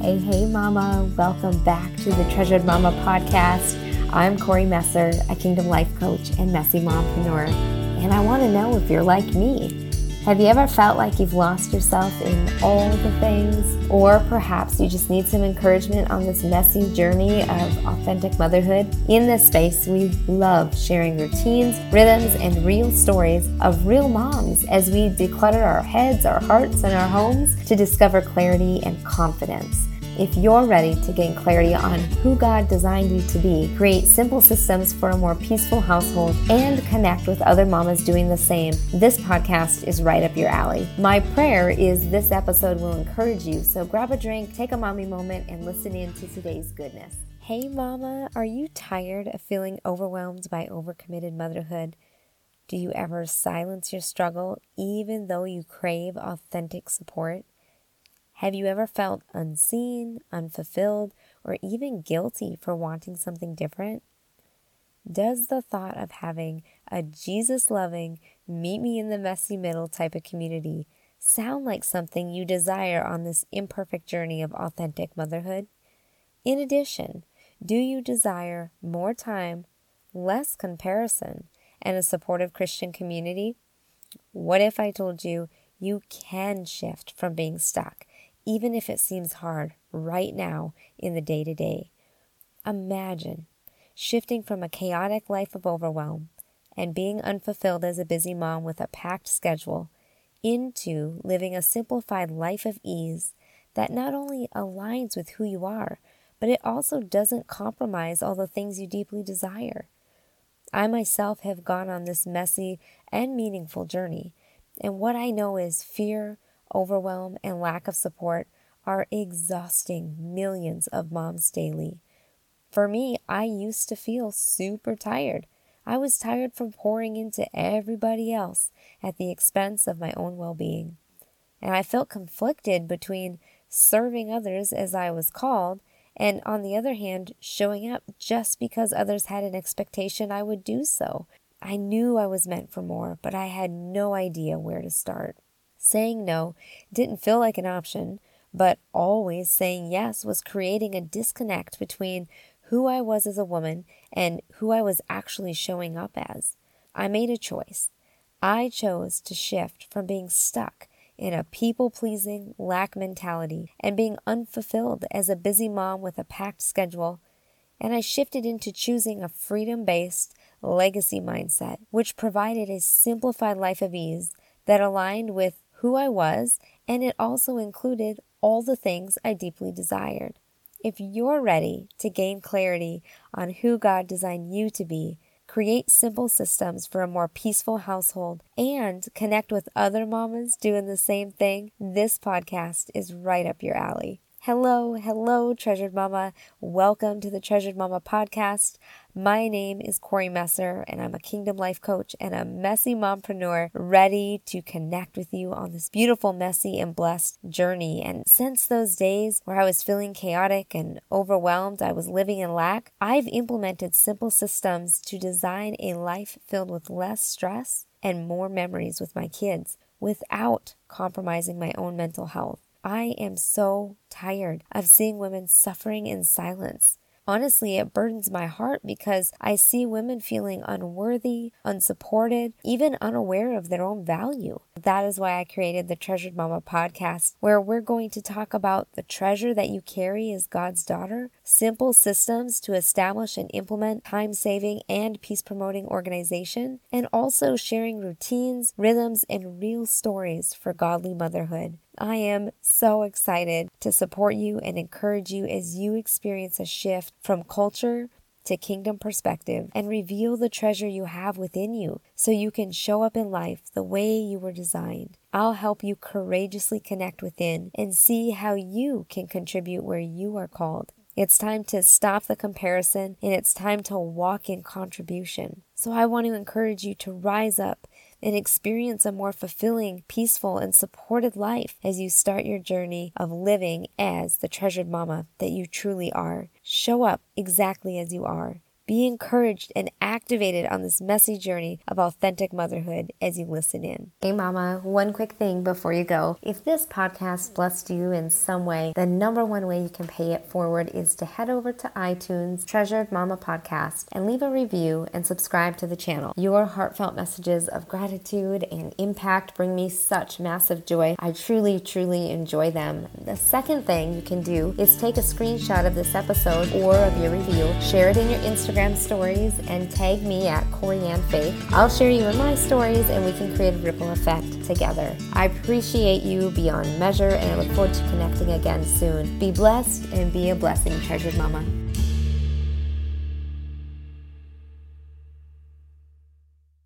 Hey, hey, Mama. Welcome back to the Treasured Momma podcast. I'm Kori Messer, a Kingdom Life coach and messy mompreneur, and I want to know if you're like me. Have you ever felt like you've lost yourself in all the things? Or perhaps you just need some encouragement on this messy journey of authentic motherhood? In this space, we love sharing routines, rhythms, and real stories of real moms as we declutter our heads, our hearts, and our homes to discover clarity and confidence. If you're ready to gain clarity on who God designed you to be, create simple systems for a more peaceful household, and connect with other mamas doing the same, this podcast is right up your alley. My prayer is this episode will encourage you, so grab a drink, take a mommy moment, and listen in to today's goodness. Hey, mama, are you tired of feeling overwhelmed by overcommitted motherhood? Do you ever silence your struggle even though you crave authentic support? Have you ever felt unseen, unfulfilled, or even guilty for wanting something different? Does the thought of having a Jesus loving, meet me in the messy middle type of community sound like something you desire on this imperfect journey of authentic motherhood? In addition, do you desire more time, less comparison, and a supportive Christian community? What if I told you you can shift from being stuck even if it seems hard right now in the day to day. Imagine shifting from a chaotic life of overwhelm and being unfulfilled as a busy mom with a packed schedule into living a simplified life of ease that not only aligns with who you are, but it also doesn't compromise all the things you deeply desire. I myself have gone on this messy and meaningful journey, and what I know is fear, overwhelm, and lack of support are exhausting millions of moms daily. For me, I used to feel super tired. I was tired from pouring into everybody else at the expense of my own well being. And I felt conflicted between serving others as I was called and, on the other hand, showing up just because others had an expectation I would do so. I knew I was meant for more, but I had no idea where to start. Saying no didn't feel like an option, but always saying yes was creating a disconnect between who I was as a woman and who I was actually showing up as. I made a choice. I chose to shift from being stuck in a people pleasing lack mentality and being unfulfilled as a busy mom with a packed schedule, and I shifted into choosing a freedom based legacy mindset, which provided a simplified life of ease that aligned with who I was, and it also included all the things I deeply desired. If you're ready to gain clarity on who God designed you to be, create simple systems for a more peaceful household, and connect with other mamas doing the same thing, this podcast is right up your alley. Hello, hello, Treasured Mama. Welcome to the Treasured Momma podcast. My name is Kori Messer, and I'm a Kingdom Life coach and a messy mompreneur ready to connect with you on this beautiful, messy, and blessed journey. And since those days where I was feeling chaotic and overwhelmed, I was living in lack, I've implemented simple systems to design a life filled with less stress and more memories with my kids without compromising my own mental health. I am so tired of seeing women suffering in silence. Honestly, it burdens my heart because I see women feeling unworthy, unsupported, even unaware of their own value. That is why I created the Treasured Momma podcast, where we're going to talk about the treasure that you carry as God's daughter, simple systems to establish and implement time saving and peace promoting organization, and also sharing routines, rhythms, and real stories for godly motherhood. I am so excited to support you and encourage you as you experience a shift from culture to kingdom perspective and reveal the treasure you have within you so you can show up in life the way you were designed. I'll help you courageously connect within and see how you can contribute where you are called. It's time to stop the comparison and it's time to walk in contribution. So I want to encourage you to rise up and experience a more fulfilling, peaceful, and supported life as you start your journey of living as the treasured mama that you truly are. Show up exactly as you are. Be encouraged and activated on this messy journey of authentic motherhood as you listen in. Hey, Mama, one quick thing before you go. If this podcast blessed you in some way, the number one way you can pay it forward is to head over to iTunes, Treasured Momma Podcast, and leave a review and subscribe to the channel. Your heartfelt messages of gratitude and impact bring me such massive joy. I truly, truly enjoy them. The second thing you can do is take a screenshot of this episode or of your review, share it in your Instagram stories, and tag me at Koriann Faith. I'll share you in my stories and we can create a ripple effect together. I appreciate you beyond measure and I look forward to connecting again soon. Be blessed and be a blessing, treasured mama.